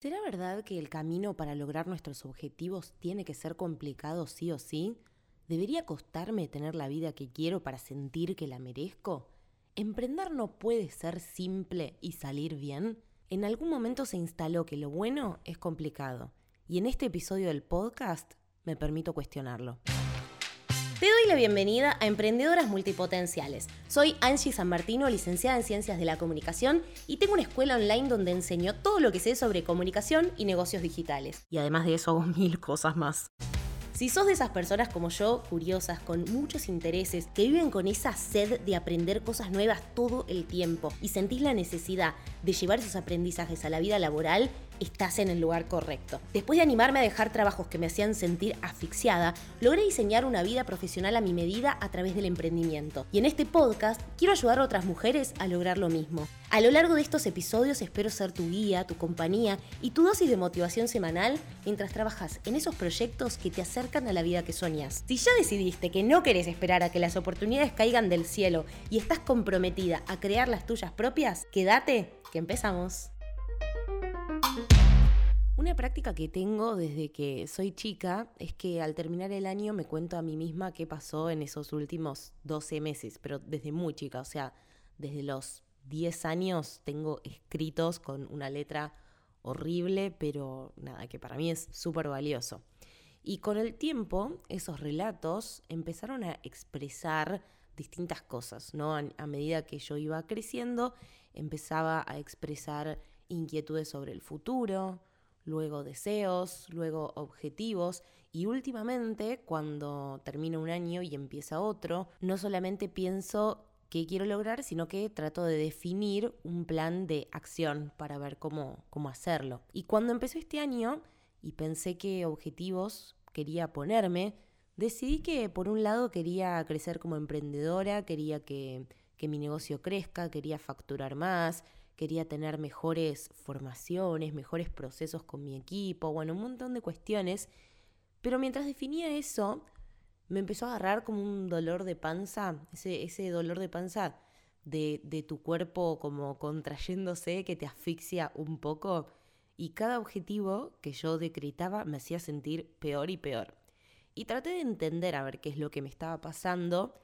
¿Será verdad que el camino para lograr nuestros objetivos tiene que ser complicado sí o sí? ¿Debería costarme tener la vida que quiero para sentir que la merezco? ¿Emprender no puede ser simple y salir bien? En algún momento se instaló que lo bueno es complicado, y en este episodio del podcast me permito cuestionarlo. Te doy la bienvenida a Emprendedoras Multipotenciales. Soy Angie San Martino, licenciada en Ciencias de la Comunicación y tengo una escuela online donde enseño todo lo que sé sobre comunicación y negocios digitales. Y además de eso hago mil cosas más. Si sos de esas personas como yo, curiosas, con muchos intereses, que viven con esa sed de aprender cosas nuevas todo el tiempo y sentís la necesidad de llevar esos aprendizajes a la vida laboral, estás en el lugar correcto. Después de animarme a dejar trabajos que me hacían sentir asfixiada, logré diseñar una vida profesional a mi medida a través del emprendimiento. Y en este podcast quiero ayudar a otras mujeres a lograr lo mismo. A lo largo de estos episodios espero ser tu guía, tu compañía y tu dosis de motivación semanal mientras trabajas en esos proyectos que te acercan a la vida que soñas. Si ya decidiste que no querés esperar a que las oportunidades caigan del cielo y estás comprometida a crear las tuyas propias, quédate que empezamos. Una práctica que tengo desde que soy chica es que al terminar el año me cuento a mí misma qué pasó en esos últimos 12 meses, pero desde muy chica, o sea, desde los 10 años tengo escritos con una letra horrible, pero nada, que para mí es súper valioso. Y con el tiempo, esos relatos empezaron a expresar distintas cosas, ¿no? A, medida que yo iba creciendo, empezaba a expresar inquietudes sobre el futuro, luego deseos, luego objetivos y últimamente cuando termina un año y empieza otro, no solamente pienso qué quiero lograr, sino que trato de definir un plan de acción para ver cómo, cómo hacerlo. Y cuando empezó este año y pensé qué objetivos quería ponerme, decidí que por un lado quería crecer como emprendedora, quería que, que mi negocio crezca, quería facturar más, quería tener mejores formaciones, mejores procesos con mi equipo, bueno, un montón de cuestiones. Pero mientras definía eso, me empezó a agarrar como un dolor de panza, ese, dolor de panza de, de tu cuerpo como contrayéndose que te asfixia un poco y cada objetivo que yo decretaba me hacía sentir peor y peor. Y traté de entender a ver qué es lo que me estaba pasando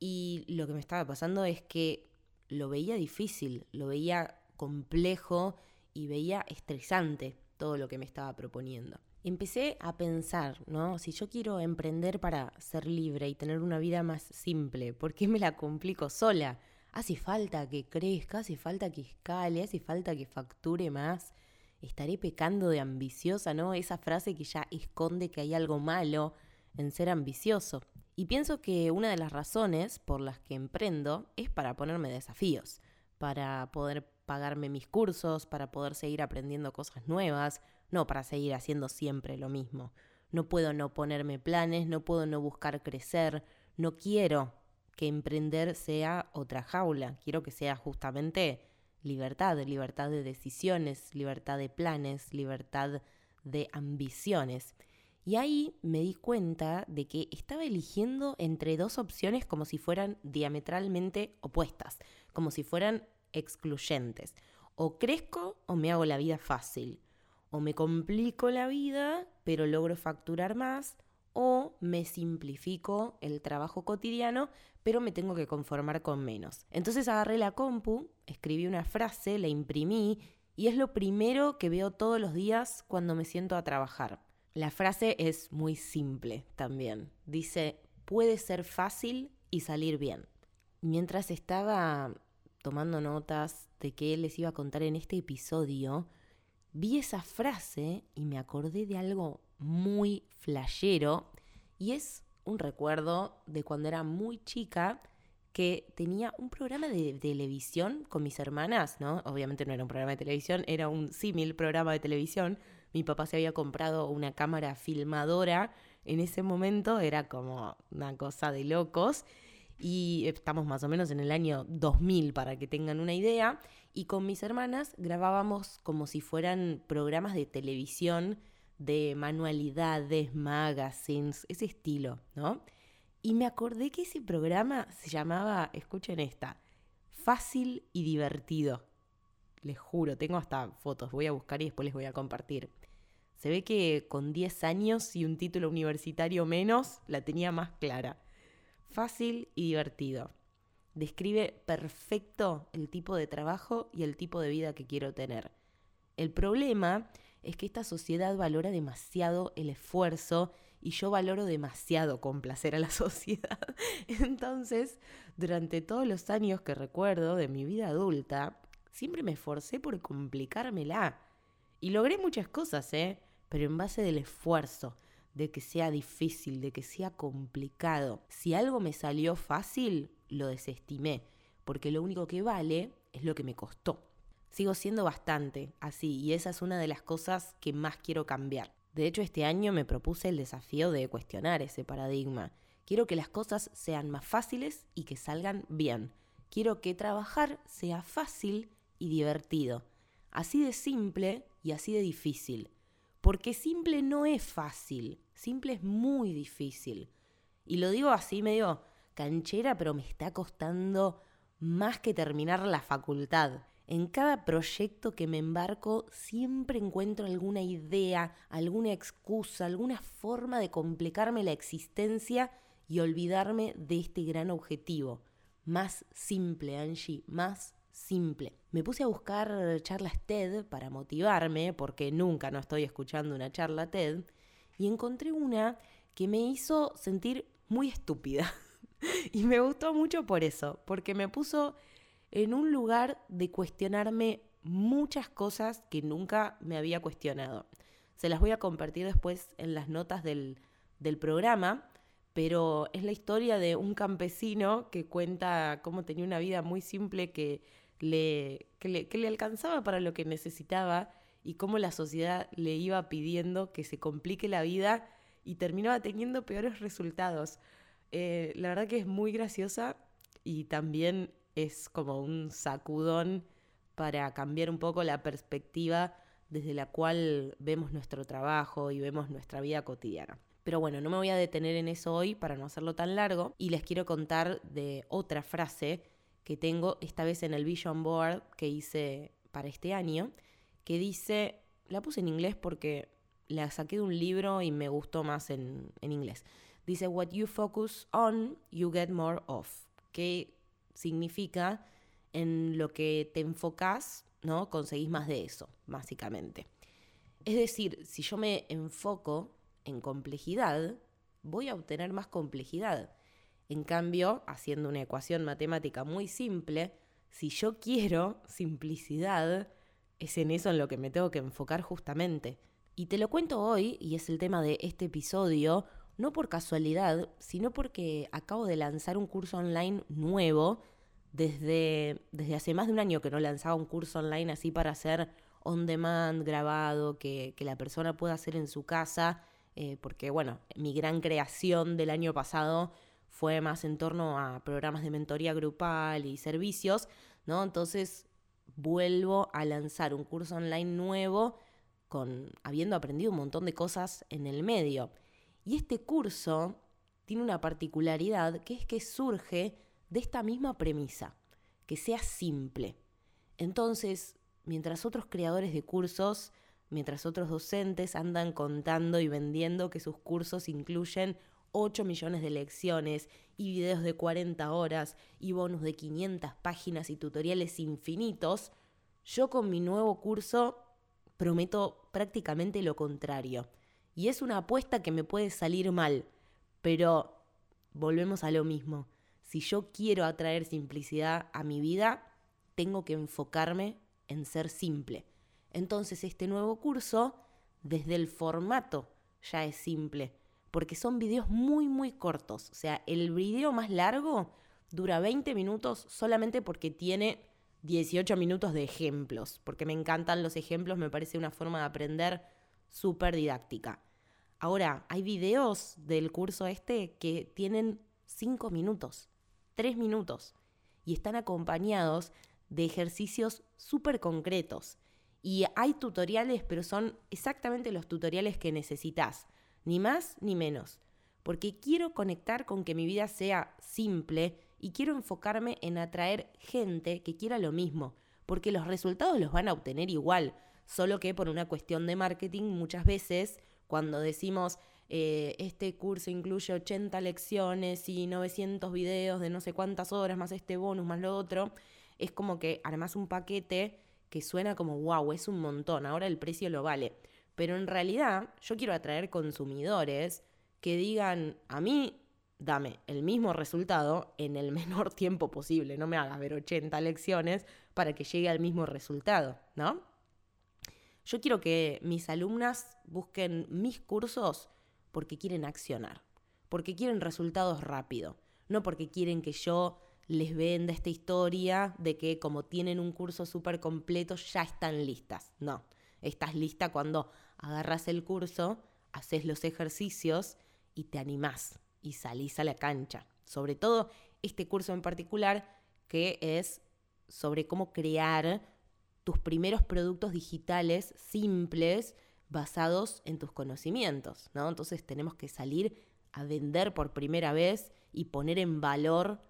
y lo que me estaba pasando es que lo veía difícil, lo veía complejo y veía estresante todo lo que me estaba proponiendo empecé a pensar, ¿no? Si yo quiero emprender para ser libre y tener una vida más simple, ¿por qué me la complico sola? Hace falta que crezca, hace falta que escale, hace falta que facture más. Estaré pecando de ambiciosa, ¿no? Esa frase que ya esconde que hay algo malo en ser ambicioso. Y pienso que una de las razones por las que emprendo es para ponerme desafíos, para poder pagarme mis cursos, para poder seguir aprendiendo cosas nuevas, no para seguir haciendo siempre lo mismo. No puedo no ponerme planes, no puedo no buscar crecer, no quiero que emprender sea otra jaula, quiero que sea justamente libertad, libertad de decisiones, libertad de planes, libertad de ambiciones. Y ahí me di cuenta de que estaba eligiendo entre dos opciones como si fueran diametralmente opuestas, como si fueran excluyentes. O crezco o me hago la vida fácil. O me complico la vida, pero logro facturar más. O me simplifico el trabajo cotidiano, pero me tengo que conformar con menos. Entonces agarré la compu, escribí una frase, la imprimí y es lo primero que veo todos los días cuando me siento a trabajar. La frase es muy simple también. Dice, puede ser fácil y salir bien. Mientras estaba tomando notas de qué les iba a contar en este episodio, vi esa frase y me acordé de algo muy flashero y es un recuerdo de cuando era muy chica que tenía un programa de televisión con mis hermanas, ¿no? Obviamente no era un programa de televisión, era un símil programa de televisión. Mi papá se había comprado una cámara filmadora en ese momento, era como una cosa de locos y estamos más o menos en el año 2000 para que tengan una idea, y con mis hermanas grabábamos como si fueran programas de televisión de manualidades, magazines, ese estilo, ¿no? Y me acordé que ese programa se llamaba, escuchen esta, Fácil y Divertido. les juro, tengo hasta fotos, voy a buscar y después les voy a compartir. Se ve que con 10 años y un título universitario menos la tenía más clara. Fácil y divertido. Describe perfecto el tipo de trabajo y el tipo de vida que quiero tener. El problema es que esta sociedad valora demasiado el esfuerzo y yo valoro demasiado complacer a la sociedad. Entonces, durante todos los años que recuerdo de mi vida adulta, siempre me esforcé por complicármela. Y logré muchas cosas, ¿eh? Pero en base del esfuerzo, de que sea difícil, de que sea complicado. Si algo me salió fácil, lo desestimé, porque lo único que vale es lo que me costó. Sigo siendo bastante así y esa es una de las cosas que más quiero cambiar. De hecho, este año me propuse el desafío de cuestionar ese paradigma. Quiero que las cosas sean más fáciles y que salgan bien. Quiero que trabajar sea fácil y divertido. Así de simple y así de difícil. Porque simple no es fácil, simple es muy difícil. Y lo digo así medio canchera, pero me está costando más que terminar la facultad. En cada proyecto que me embarco siempre encuentro alguna idea, alguna excusa, alguna forma de complicarme la existencia y olvidarme de este gran objetivo. Más simple, Angie, más simple. Me puse a buscar charlas TED para motivarme, porque nunca no estoy escuchando una charla TED, y encontré una que me hizo sentir muy estúpida. y me gustó mucho por eso, porque me puso en un lugar de cuestionarme muchas cosas que nunca me había cuestionado. Se las voy a compartir después en las notas del, programa, pero es la historia de un campesino que cuenta cómo tenía una vida muy simple que le, que le alcanzaba para lo que necesitaba y cómo la sociedad le iba pidiendo que se complique la vida y terminaba teniendo peores resultados. Eh, la verdad que es muy graciosa y también es como un sacudón para cambiar un poco la perspectiva desde la cual vemos nuestro trabajo y vemos nuestra vida cotidiana. Pero bueno, no me voy a detener en eso hoy para no hacerlo tan largo y les quiero contar de otra frase que tengo esta vez en el Vision Board que hice para este año, que dice, la puse en inglés porque la saqué de un libro y me gustó más en, en inglés. Dice, what you focus on, you get more of. Que significa en lo que te enfocas, ¿no? Conseguís más de eso, básicamente. Es decir, si yo me enfoco en complejidad, voy a obtener más complejidad. En cambio, haciendo una ecuación matemática muy simple, si yo quiero simplicidad, es en eso en lo que me tengo que enfocar justamente. Y te lo cuento hoy, y es el tema de este episodio, no por casualidad, sino porque acabo de lanzar un curso online nuevo. Desde, desde hace más de un año que no lanzaba un curso online así para hacer on demand, grabado, que, la persona pueda hacer en su casa, eh, porque bueno, mi gran creación del año pasado fue más en torno a programas de mentoría grupal y servicios, ¿no? Entonces vuelvo a lanzar un curso online nuevo con habiendo aprendido un montón de cosas en el medio. Y este curso tiene una particularidad que es que surge de esta misma premisa, que sea simple. Entonces, mientras otros creadores de cursos, mientras otros docentes andan contando y vendiendo que sus cursos incluyen 8 millones de lecciones y videos de 40 horas y bonus de 500 páginas y tutoriales infinitos, yo con mi nuevo curso prometo prácticamente lo contrario. Y es una apuesta que me puede salir mal, pero volvemos a lo mismo. Si yo quiero atraer simplicidad a mi vida, tengo que enfocarme en ser simple. Entonces este nuevo curso, desde el formato, ya es simple, porque son videos muy, muy cortos. O sea, el video más largo dura 20 minutos solamente porque tiene 18 minutos de ejemplos, porque me encantan los ejemplos, me parece una forma de aprender súper didáctica. Ahora, hay videos del curso este que tienen 5 minutos, 3 minutos, y están acompañados de ejercicios súper concretos. Y hay tutoriales, pero son exactamente los tutoriales que necesitas, ni más ni menos, porque quiero conectar con que mi vida sea simple y quiero enfocarme en atraer gente que quiera lo mismo, porque los resultados los van a obtener igual, solo que por una cuestión de marketing muchas veces cuando decimos eh, este curso incluye 80 lecciones y 900 videos de no sé cuántas horas, más este bonus, más lo otro, es como que armas un paquete que suena como, wow, es un montón, ahora el precio lo vale. Pero en realidad yo quiero atraer consumidores que digan, a mí dame el mismo resultado en el menor tiempo posible, no me hagas ver 80 lecciones para que llegue al mismo resultado, ¿no? Yo quiero que mis alumnas busquen mis cursos porque quieren accionar, porque quieren resultados rápido, no porque quieren que yo les venda esta historia de que como tienen un curso súper completo ya están listas. No, estás lista cuando agarras el curso, haces los ejercicios y te animás y salís a la cancha. Sobre todo este curso en particular que es sobre cómo crear tus primeros productos digitales simples basados en tus conocimientos, ¿no? Entonces tenemos que salir a vender por primera vez y poner en valor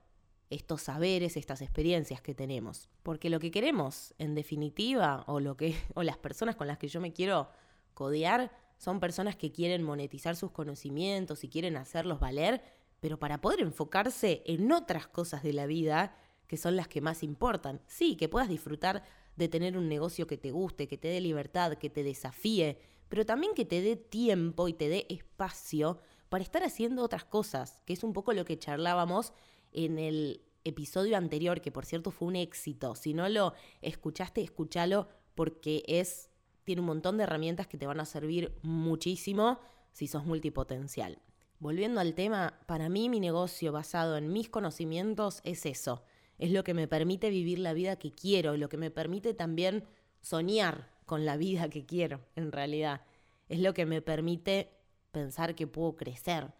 estos saberes, estas experiencias que tenemos. Porque lo que queremos, en definitiva, o lo que, o las personas con las que yo me quiero codear, son personas que quieren monetizar sus conocimientos y quieren hacerlos valer, pero para poder enfocarse en otras cosas de la vida que son las que más importan. Sí, que puedas disfrutar de tener un negocio que te guste, que te dé libertad, que te desafíe, pero también que te dé tiempo y te dé espacio para estar haciendo otras cosas, que es un poco lo que charlábamos en el episodio anterior, que por cierto fue un éxito. Si no lo escuchaste, escúchalo porque es tiene un montón de herramientas que te van a servir muchísimo si sos multipotencial. Volviendo al tema, para mí mi negocio basado en mis conocimientos es eso, es lo que me permite vivir la vida que quiero, lo que me permite también soñar con la vida que quiero, en realidad. Es lo que me permite pensar que puedo crecer,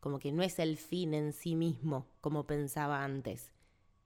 como que no es el fin en sí mismo, como pensaba antes,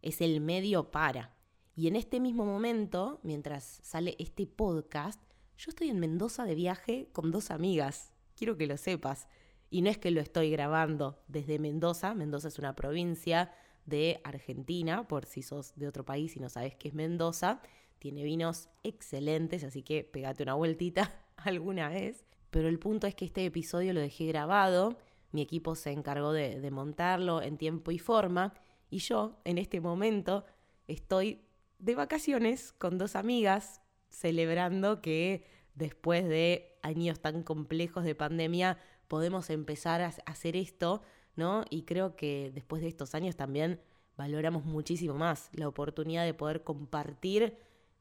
es el medio para. Y en este mismo momento, mientras sale este podcast, yo estoy en Mendoza de viaje con dos amigas, quiero que lo sepas. Y no es que lo estoy grabando desde Mendoza, Mendoza es una provincia de Argentina, por si sos de otro país y no sabes qué es Mendoza. Tiene vinos excelentes, así que pegate una vueltita alguna vez. Pero el punto es que este episodio lo dejé grabado, mi equipo se encargó de, de montarlo en tiempo y forma, y yo en este momento estoy de vacaciones con dos amigas, celebrando que después de años tan complejos de pandemia podemos empezar a hacer esto ¿no? Y creo que después de estos años también valoramos muchísimo más la oportunidad de poder compartir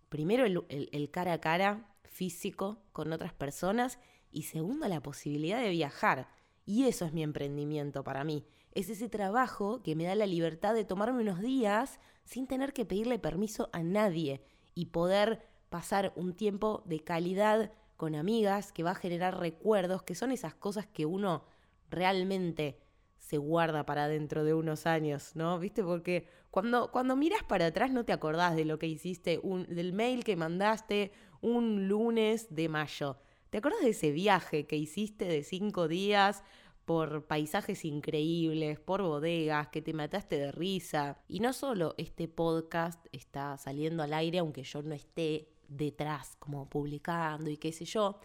primero el, cara a cara físico con otras personas y segundo la posibilidad de viajar. Y eso es mi emprendimiento para mí. Es ese trabajo que me da la libertad de tomarme unos días sin tener que pedirle permiso a nadie y poder pasar un tiempo de calidad con amigas que va a generar recuerdos, que son esas cosas que uno realmente se guarda para dentro de unos años, ¿no? ¿Viste? Porque cuando, cuando miras para atrás no te acordás de lo que hiciste, un, del mail que mandaste un lunes de mayo. ¿Te acordás de ese viaje que hiciste de cinco días por paisajes increíbles, por bodegas, que te mataste de risa? Y no solo este podcast está saliendo al aire, aunque yo no esté detrás como publicando y qué sé yo,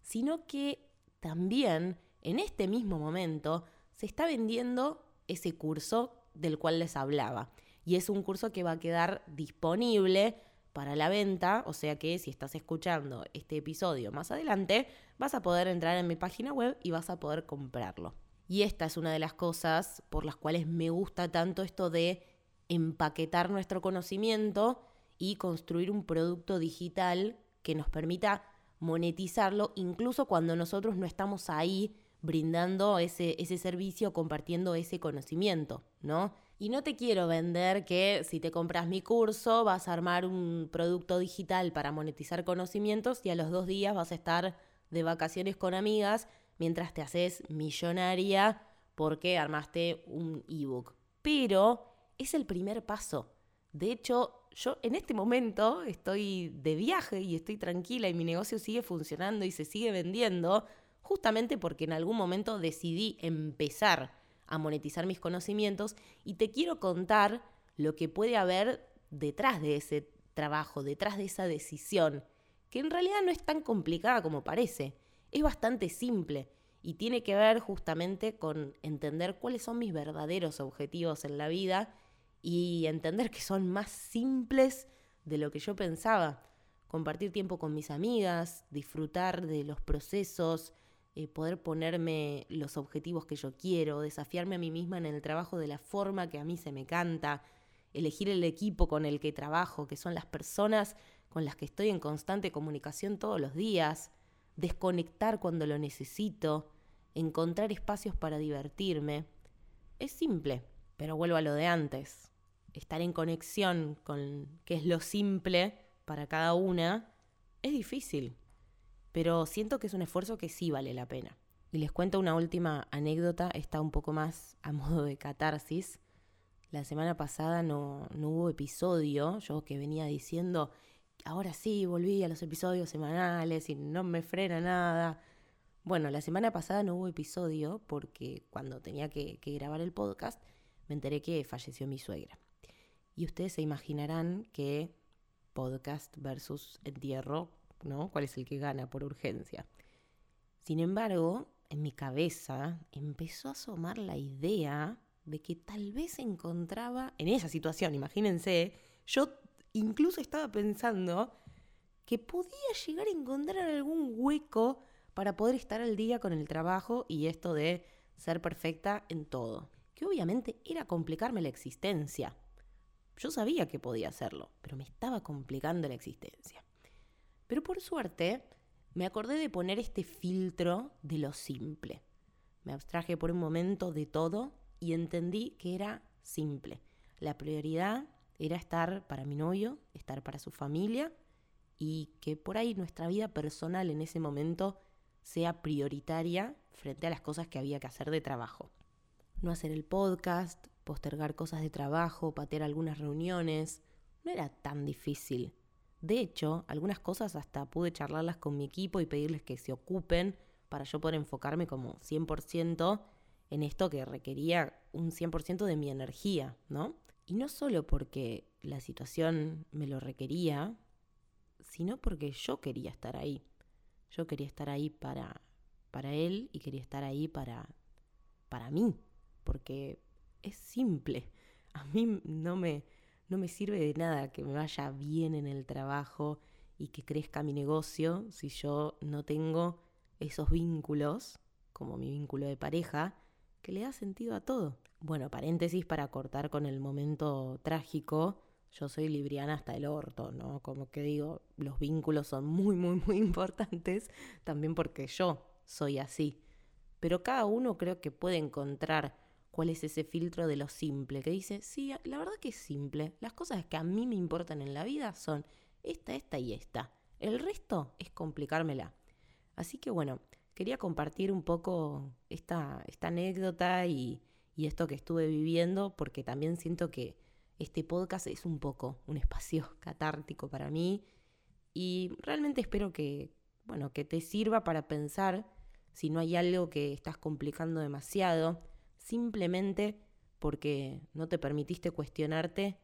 sino que también en este mismo momento se está vendiendo ese curso del cual les hablaba. Y es un curso que va a quedar disponible para la venta, o sea que si estás escuchando este episodio más adelante, vas a poder entrar en mi página web y vas a poder comprarlo. Y esta es una de las cosas por las cuales me gusta tanto esto de empaquetar nuestro conocimiento y construir un producto digital que nos permita monetizarlo incluso cuando nosotros no estamos ahí brindando ese, ese servicio, compartiendo ese conocimiento, ¿no? Y no te quiero vender que si te compras mi curso vas a armar un producto digital para monetizar conocimientos y a los dos días vas a estar de vacaciones con amigas mientras te haces millonaria porque armaste un ebook. Pero es el primer paso. De hecho, yo en este momento estoy de viaje y estoy tranquila y mi negocio sigue funcionando y se sigue vendiendo justamente porque en algún momento decidí empezar a monetizar mis conocimientos y te quiero contar lo que puede haber detrás de ese trabajo, detrás de esa decisión, que en realidad no es tan complicada como parece. Es bastante simple y tiene que ver justamente con entender cuáles son mis verdaderos objetivos en la vida y entender que son más simples de lo que yo pensaba. Compartir tiempo con mis amigas, disfrutar de los procesos, eh, poder ponerme los objetivos que yo quiero, desafiarme a mí misma en el trabajo de la forma que a mí se me canta, elegir el equipo con el que trabajo, que son las personas con las que estoy en constante comunicación todos los días, desconectar cuando lo necesito, encontrar espacios para divertirme. Es simple, pero vuelvo a lo de antes. Estar en conexión con qué es lo simple para cada una es difícil, pero siento que es un esfuerzo que sí vale la pena. Y les cuento una última anécdota, está un poco más a modo de catarsis. La semana pasada no, no hubo episodio, yo que venía diciendo, ahora sí, volví a los episodios semanales y no me frena nada. Bueno, la semana pasada no hubo episodio porque cuando tenía que, grabar el podcast me enteré que falleció mi suegra. Y ustedes se imaginarán que podcast versus entierro, ¿no? ¿Cuál es el que gana por urgencia? Sin embargo, en mi cabeza empezó a asomar la idea de que tal vez encontraba, en esa situación, imagínense, yo incluso estaba pensando que podía llegar a encontrar algún hueco para poder estar al día con el trabajo y esto de ser perfecta en todo. Que obviamente era complicarme la existencia. Yo sabía que podía hacerlo, pero me estaba complicando la existencia. Pero por suerte, me acordé de poner este filtro de lo simple. Me abstraje por un momento de todo y entendí que era simple. La prioridad era estar para mi novio, estar para su familia y que por ahí nuestra vida personal en ese momento sea prioritaria frente a las cosas que había que hacer de trabajo. No hacer el podcast, postergar cosas de trabajo, patear algunas reuniones, no era tan difícil. De hecho, algunas cosas hasta pude charlarlas con mi equipo y pedirles que se ocupen para yo poder enfocarme como 100% en esto que requería un 100% de mi energía, ¿no? Y no solo porque la situación me lo requería, sino porque yo quería estar ahí. Yo quería estar ahí para, para él y quería estar ahí para, para mí, porque es simple. A mí no me, no me sirve de nada que me vaya bien en el trabajo y que crezca mi negocio si yo no tengo esos vínculos, como mi vínculo de pareja, que le da sentido a todo. Bueno, paréntesis para cortar con el momento trágico yo soy libriana hasta el orto, ¿no? Como que digo, los vínculos son muy, muy, muy importantes, también porque yo soy así. Pero cada uno creo que puede encontrar cuál es ese filtro de lo simple, que dice, sí, la verdad que es simple. Las cosas que a mí me importan en la vida son esta, esta y esta. El resto es complicármela. Así que bueno, quería compartir un poco esta, esta anécdota y, y esto que estuve viviendo, porque también siento que este podcast es un poco un espacio catártico para mí y realmente espero que, bueno, que te sirva para pensar si no hay algo que estás complicando demasiado, simplemente porque no te permitiste cuestionarte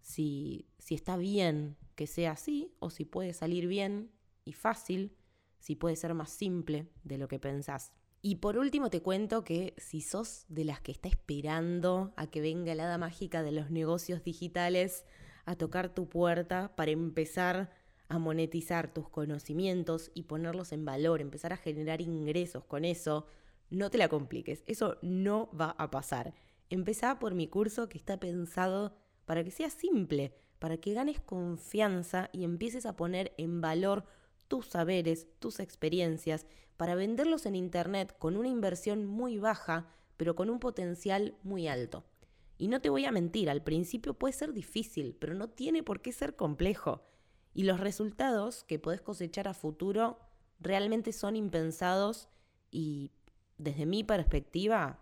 si, si está bien que sea así o si puede salir bien y fácil, si puede ser más simple de lo que pensás. Y por último te cuento que si sos de las que está esperando a que venga la hada mágica de los negocios digitales a tocar tu puerta para empezar a monetizar tus conocimientos y ponerlos en valor, empezar a generar ingresos con eso, no te la compliques, eso no va a pasar. Empezá por mi curso que está pensado para que sea simple, para que ganes confianza y empieces a poner en valor tus saberes, tus experiencias, para venderlos en Internet con una inversión muy baja, pero con un potencial muy alto. Y no te voy a mentir, al principio puede ser difícil, pero no tiene por qué ser complejo. Y los resultados que podés cosechar a futuro realmente son impensados y desde mi perspectiva,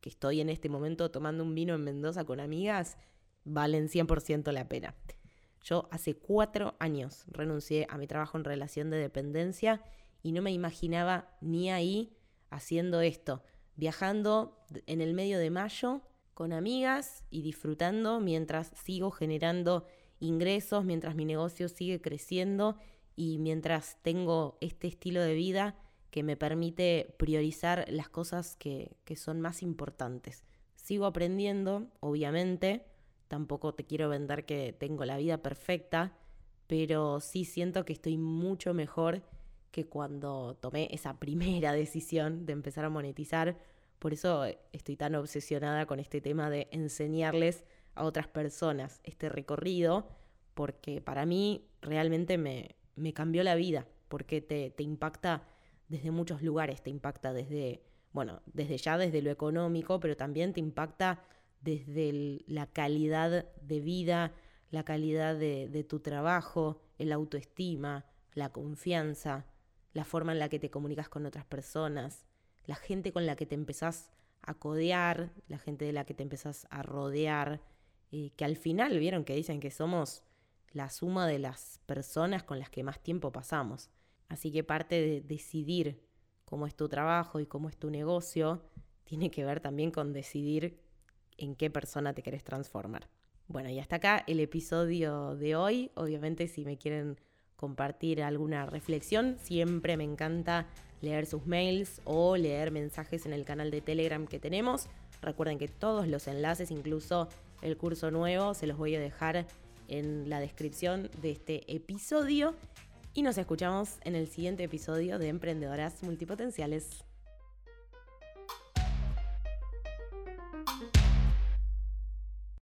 que estoy en este momento tomando un vino en Mendoza con amigas, valen 100% la pena. Yo hace cuatro años renuncié a mi trabajo en relación de dependencia y no me imaginaba ni ahí haciendo esto, viajando en el medio de mayo con amigas y disfrutando mientras sigo generando ingresos, mientras mi negocio sigue creciendo y mientras tengo este estilo de vida que me permite priorizar las cosas que, que son más importantes. Sigo aprendiendo, obviamente, tampoco te quiero vender que tengo la vida perfecta, pero sí siento que estoy mucho mejor que cuando tomé esa primera decisión de empezar a monetizar. Por eso estoy tan obsesionada con este tema de enseñarles a otras personas este recorrido, porque para mí realmente me, me cambió la vida, porque te, te impacta desde muchos lugares, te impacta desde, bueno, desde ya desde lo económico, pero también te impacta desde la calidad de vida, la calidad de, tu trabajo, el autoestima, la confianza, la forma en la que te comunicas con otras personas, la gente con la que te empezás a codear, la gente de la que te empezás a rodear, eh, que al final vieron que dicen que somos la suma de las personas con las que más tiempo pasamos. Así que parte de decidir cómo es tu trabajo y cómo es tu negocio tiene que ver también con decidir en qué persona te querés transformar. Bueno, y hasta acá el episodio de hoy. Obviamente si me quieren compartir alguna reflexión, siempre me encanta leer sus mails o leer mensajes en el canal de Telegram que tenemos. Recuerden que todos los enlaces, incluso el curso nuevo, se los voy a dejar en la descripción de este episodio. Y nos escuchamos en el siguiente episodio de Emprendedoras Multipotenciales.